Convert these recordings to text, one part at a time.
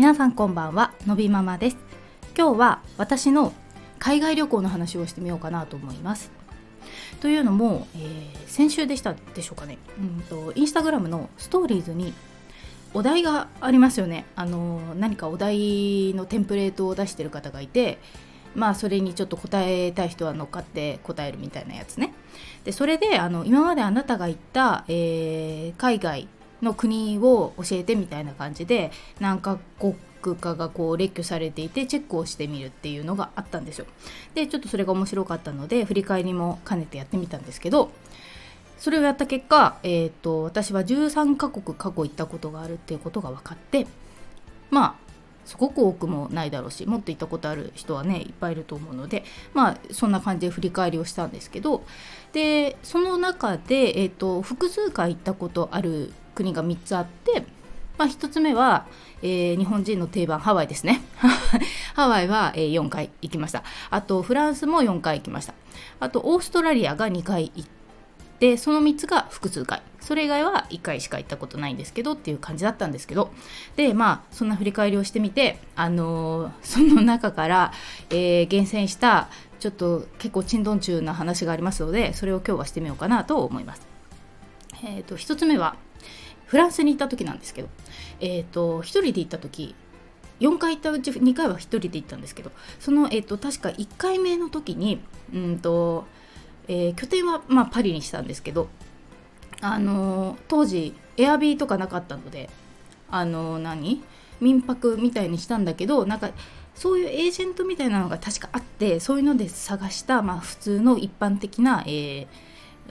皆さんこんばんはのびママです。今日は私の海外旅行の話をしてみようかなと思います。というのも、えー、先週でしたでしょうかね。うんとインスタグラムのストーリーズにお題がありますよね。あの何かお題のテンプレートを出してる方がいてまあそれにちょっと答えたい人は乗っかって答えるみたいなやつね。でそれであの今まであなたが行った、えー、海外の国を教えてみたいな感じで何カ国かがこう列挙されていてチェックをしてみるっていうのがあったんですよ。でちょっとそれが面白かったので振り返りも兼ねてやってみたんですけどそれをやった結果、えーと、私は13カ国過去行ったことがあるっていうことが分かってまあすごく多くもないだろうしもっと行ったことある人はねいっぱいいると思うのでまあそんな感じで振り返りをしたんですけどでその中で、えーと複数回行ったことある国が3つあって、まあ、1つ目は、えー、日本人の定番ハワイですね。ハワイは、えー、4回行きました。あとフランスも4回行きました。あとオーストラリアが2回行ってその3つが複数回。それ以外は1回しか行ったことないんですけどっていう感じだったんですけど。でまあそんな振り返りをしてみてあのー、その中から、えー、厳選したちょっと結構ちんどん中な話がありますのでそれを今日はしてみようかなと思います。えーと、と1つ目はフランスに行った時なんですけど、えーと、1人で行った時4回行ったうち2回は1人で行ったんですけどその、えーと、確か1回目の時にうんと、えー、拠点は、まあ、パリにしたんですけど、あの、当時エアビーとかなかったので、あの、何？民泊みたいにしたんだけどなんかそういうエージェントみたいなのが確かあってそういうので探した、まあ、普通の一般的な、えー、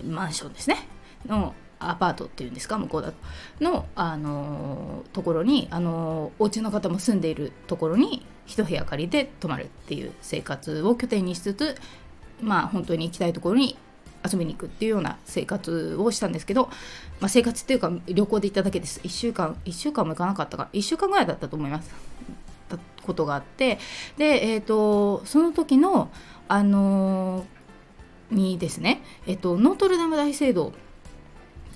マンションですね。のアパートっていうんですか向こうだと。の、あのところに、あのお家の方も住んでいるところに一部屋借りて泊まるっていう生活を拠点にしつつまあ本当に行きたいところに遊びに行くっていうような生活をしたんですけど、まあ、生活っていうか旅行で行っただけです。1週間1週間も行かなかったか1週間ぐらいだったと思います。たことがあって。でえっ、ー、とその時のあのー、にですね、えっ、ー、とノートルダム大聖堂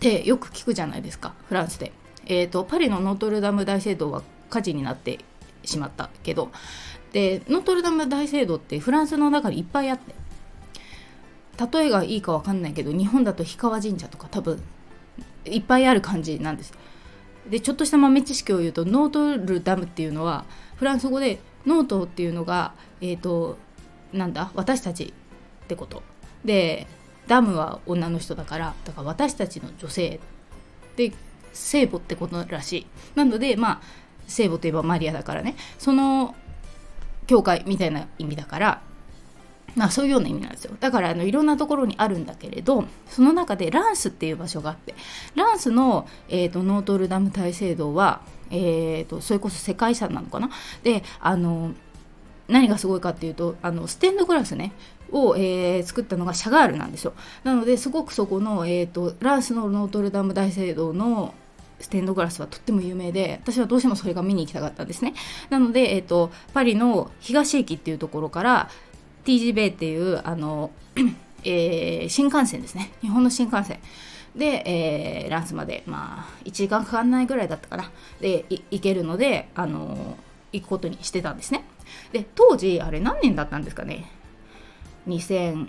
ってよく聞くじゃないですかフランスで。えーと、パリのノートルダム大聖堂は火事になってしまったけどでノートルダム大聖堂ってフランスの中にいっぱいあって例えがいいか分かんないけど日本だと氷川神社とか多分いっぱいある感じなんです。でちょっとした豆知識を言うとノートルダムっていうのはフランス語で Notre っていうのがえっ、ー、となんだ私たちってことで Dame は女の人だからだから私たちの女性で聖母ってことらしい。なのでまあ聖母といえばマリアだからね。その教会みたいな意味だからまあそういうような意味なんですよ。だからあのいろんなところにあるんだけれどその中でランスっていう場所があってランスの、えーと、ノートルダム大聖堂は、えーとそれこそ世界遺産なのかな？であの何がすごいかっていうとあのステンドグラスねを、えー、作ったのがシャガールなんですよ。なのですごくそこの、えーと、ランスのノートルダム大聖堂のステンドグラスはとっても有名で私はどうしてもそれが見に行きたかったんですね。なので、えーと、パリの東駅っていうところから TG ベイっていうあの、えー、新幹線ですね。日本の新幹線。で、えー、ランスまでまあ1時間かかんないぐらいだったかな。で行けるのであの行くことにしてたんですね。で当時あれ何年だったんですかね？2000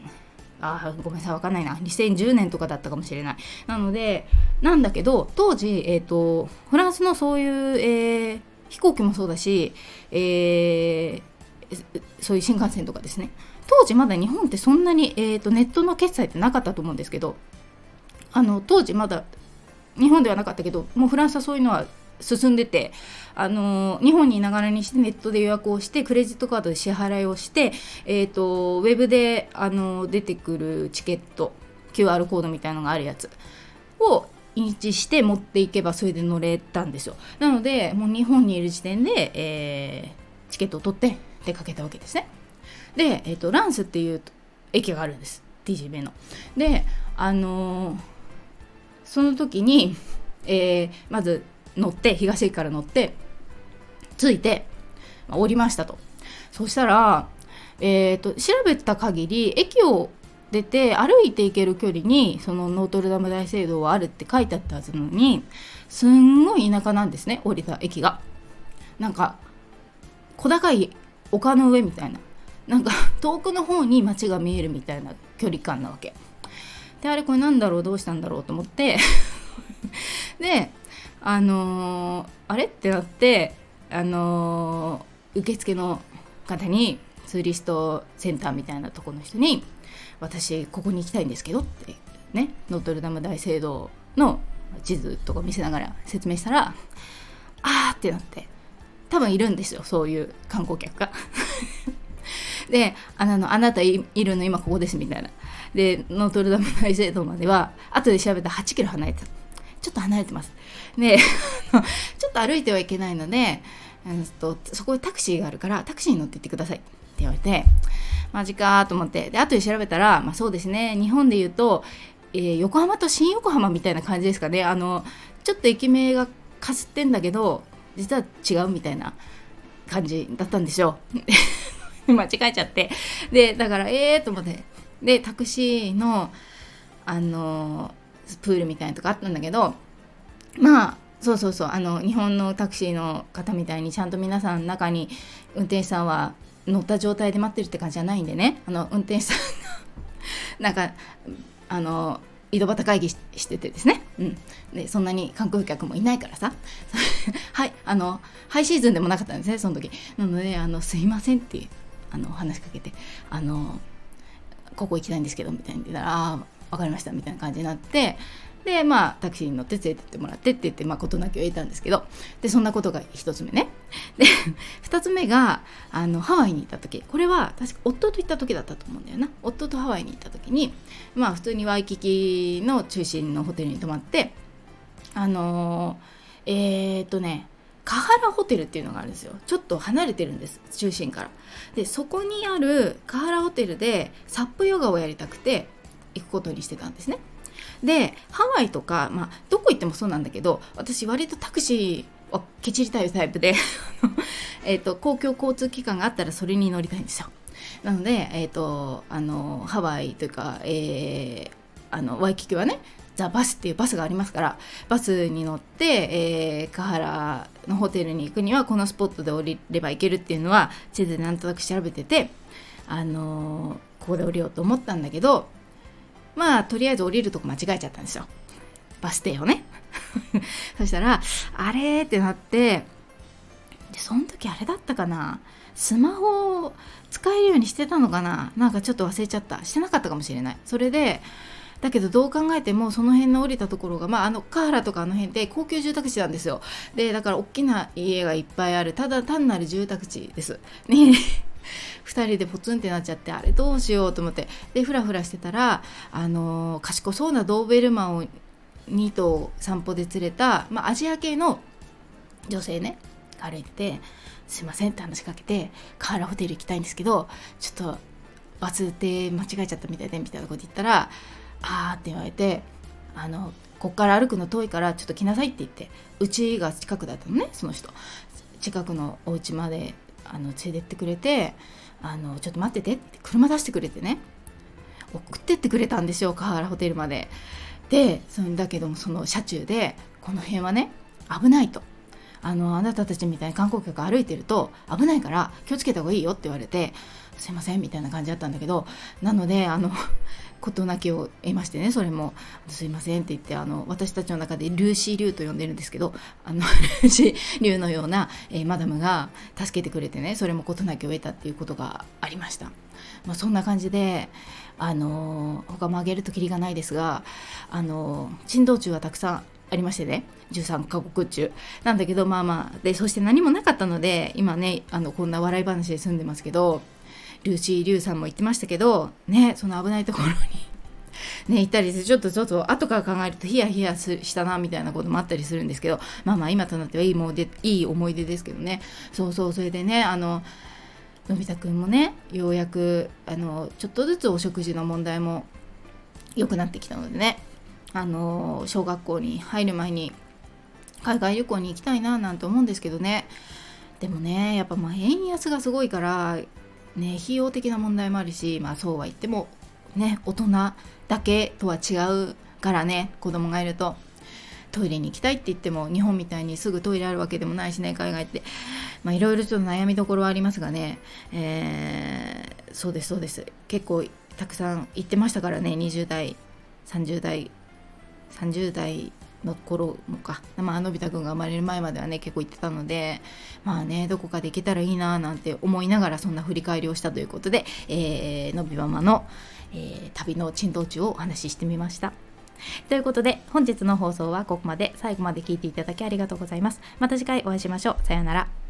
あごめんなさい分かんないな。2010年とかだったかもしれない。なのでなんだけど当時、えーと、フランスのそういう、えー、飛行機もそうだし、えー、そういう新幹線とかですね。当時まだ日本ってそんなに、えーとネットの決済ってなかったと思うんですけどあの当時まだ日本ではなかったけどもうフランスはそういうのは進んでてあの日本にいながらにしてネットで予約をしてクレジットカードで支払いをして、えーと、ウェブであの出てくるチケット QR コードみたいのがあるやつを印字して持っていけばそれで乗れたんですよ。なのでもう日本にいる時点で、えー、チケットを取って出かけたわけですね。で、えーと、ランスっていう駅があるんです。TGB の。であのー、その時に、えー、まず乗って東駅から乗って着いて、まあ、降りましたと。そしたら、えーと、調べた限り駅を出て歩いて行ける距離にそのノートルダム大聖堂はあるって書いてあったはずなのにすんごい田舎なんですね降りた駅が。なんか小高い丘の上みたいな。なんか遠くの方に街が見えるみたいな距離感なわけ。であれこれなんだろうどうしたんだろうと思って。であのー、あれ？ってなってあのー、受付の方にツーリストセンターみたいなとこの人に「私ここに行きたいんですけど」ってねノートルダム大聖堂の地図とか見せながら説明したら「あー」ってなって多分いるんですよそういう観光客が。であのあなたいるの今ここですみたいな。でノートルダム大聖堂までは後で調べたら8キロ離れてた。ちょっと離れてます。でちょっと歩いてはいけないのでえっとそこにタクシーがあるからタクシーに乗って行ってください。って言われてマジかと思って。で後で調べたら、まあ、そうですね。日本で言うと、えー、横浜と新横浜みたいな感じですかね。あのちょっと駅名がかすってんだけど実は違うみたいな感じだったんですよ 間違えちゃって。でだからええー、と思って。でタクシーのあのプールみたいなとこあったんだけどまあそうそうそうあの日本のタクシーの方みたいにちゃんと皆さん中に運転手さんは乗った状態で待ってるって感じじゃないんでね。あの運転手さんがなんかあの井戸端会議しててですね、うん、でそんなに観光客もいないからさ。はいあのハイシーズンでもなかったんですねその時。なのであのすいませんってあの話しかけてあのここ行きたいんですけどみたいに言ったらああ分かりましたみたいな感じになってでまあタクシーに乗って連れてってもらってって言ってまあ事なきを得たんですけどでそんなことが1つ目ね。で 2つ目があのハワイに行った時。これは確か夫と行った時だったと思うんだよな。夫とハワイに行った時にまあ普通にワイキキの中心のホテルに泊まってあのー、えー、っとねカハラホテルっていうのがあるんですよ。ちょっと離れてるんです中心から。でそこにあるカハラホテルでサップヨガをやりたくて行くことにしてたんですね。でハワイとか、まあ、どこ行ってもそうなんだけど私割とタクシーをケチりたいタイプで えと公共交通機関があったらそれに乗りたいんですよ。なので、えーと、あのハワイというか、えー、あのワイキキはねザ・バスっていうバスがありますからバスに乗って、えー、カハラのホテルに行くにはこのスポットで降りれば行けるっていうのは地図でなんとなく調べてて、あの、ここで降りようと思ったんだけどまあとりあえず降りるとこ間違えちゃったんですよ。バス停をね。そしたらあれってなってでその時あれだったかな？スマホを使えるようにしてたのかな？なんかちょっと忘れちゃった。してなかったかもしれない。それでだけどどう考えてもその辺の降りたところがまああのカーラとかあの辺で高級住宅地なんですよ。でだから大きな家がいっぱいある。ただ単なる住宅地です。ね。2人でポツンってなっちゃってあれどうしようと思って。でフラフラしてたらあの賢そうなドーベルマンを2頭散歩で連れた、まあ、アジア系の女性ね歩いて「すいません」って話しかけて「カーラホテル行きたいんですけどちょっとバス停間違えちゃったみたいで」みたいなこと言ったら「あー」って言われて「あのこっから歩くの遠いからちょっと来なさい」って言ってうちが近くだったのねその人。近くのお家まであの連れてってくれてあのちょっと待っててって車出してくれてね送ってってくれたんですよ河原ホテルまで。でそのだけどもその車中でこの辺はね危ないとあのあなたたちみたいに観光客歩いてると危ないから気をつけた方がいいよって言われてすいませんみたいな感じだったんだけどなのであの 事なきを得ましてねそれも「すいません」って言ってあの私たちの中でルーシー・リュウと呼んでるんですけどあの ルーシー・リュウのような、えー、マダムが助けてくれてねそれも事なきを得たっていうことがありました。まあ、そんな感じであの他も挙げるときりがないですがあの珍道中はたくさんありましてね13カ国中なんだけどまあまあでそして何もなかったので今ねあのこんな笑い話で済んでますけどルーシー・リュウさんも言ってましたけどねその危ないところに ね、行ったりしてちょっとちょっと後から考えるとヒヤヒヤしたなみたいなこともあったりするんですけどまあまあ今となってはいい思い出いい思い出ですけどね。そうそうそれでねあののび太くんもねようやくあのちょっとずつお食事の問題も良くなってきたのでね。あの小学校に入る前に海外旅行に行きたいななんて思うんですけどね。でもねやっぱまあ円安がすごいからね費用的な問題もあるしまあそうは言ってもね大人だけとは違うからね子供がいるとトイレに行きたいって言っても日本みたいにすぐトイレあるわけでもないしね海外って。まあいろいろちょっと悩みどころはありますがね、えー、そうですそうです。結構たくさん行ってましたからね20代30代30代の頃もか、まあ、のび太くんが生まれる前まではね結構行ってたのでまあねどこかで行けたらいいななんて思いながらそんな振り返りをしたということで、えー、のびママの、えー、旅の珍道中をお話ししてみました。ということで本日の放送はここまで最後まで聞いていただきありがとうございます。また次回お会いしましょう。さようなら。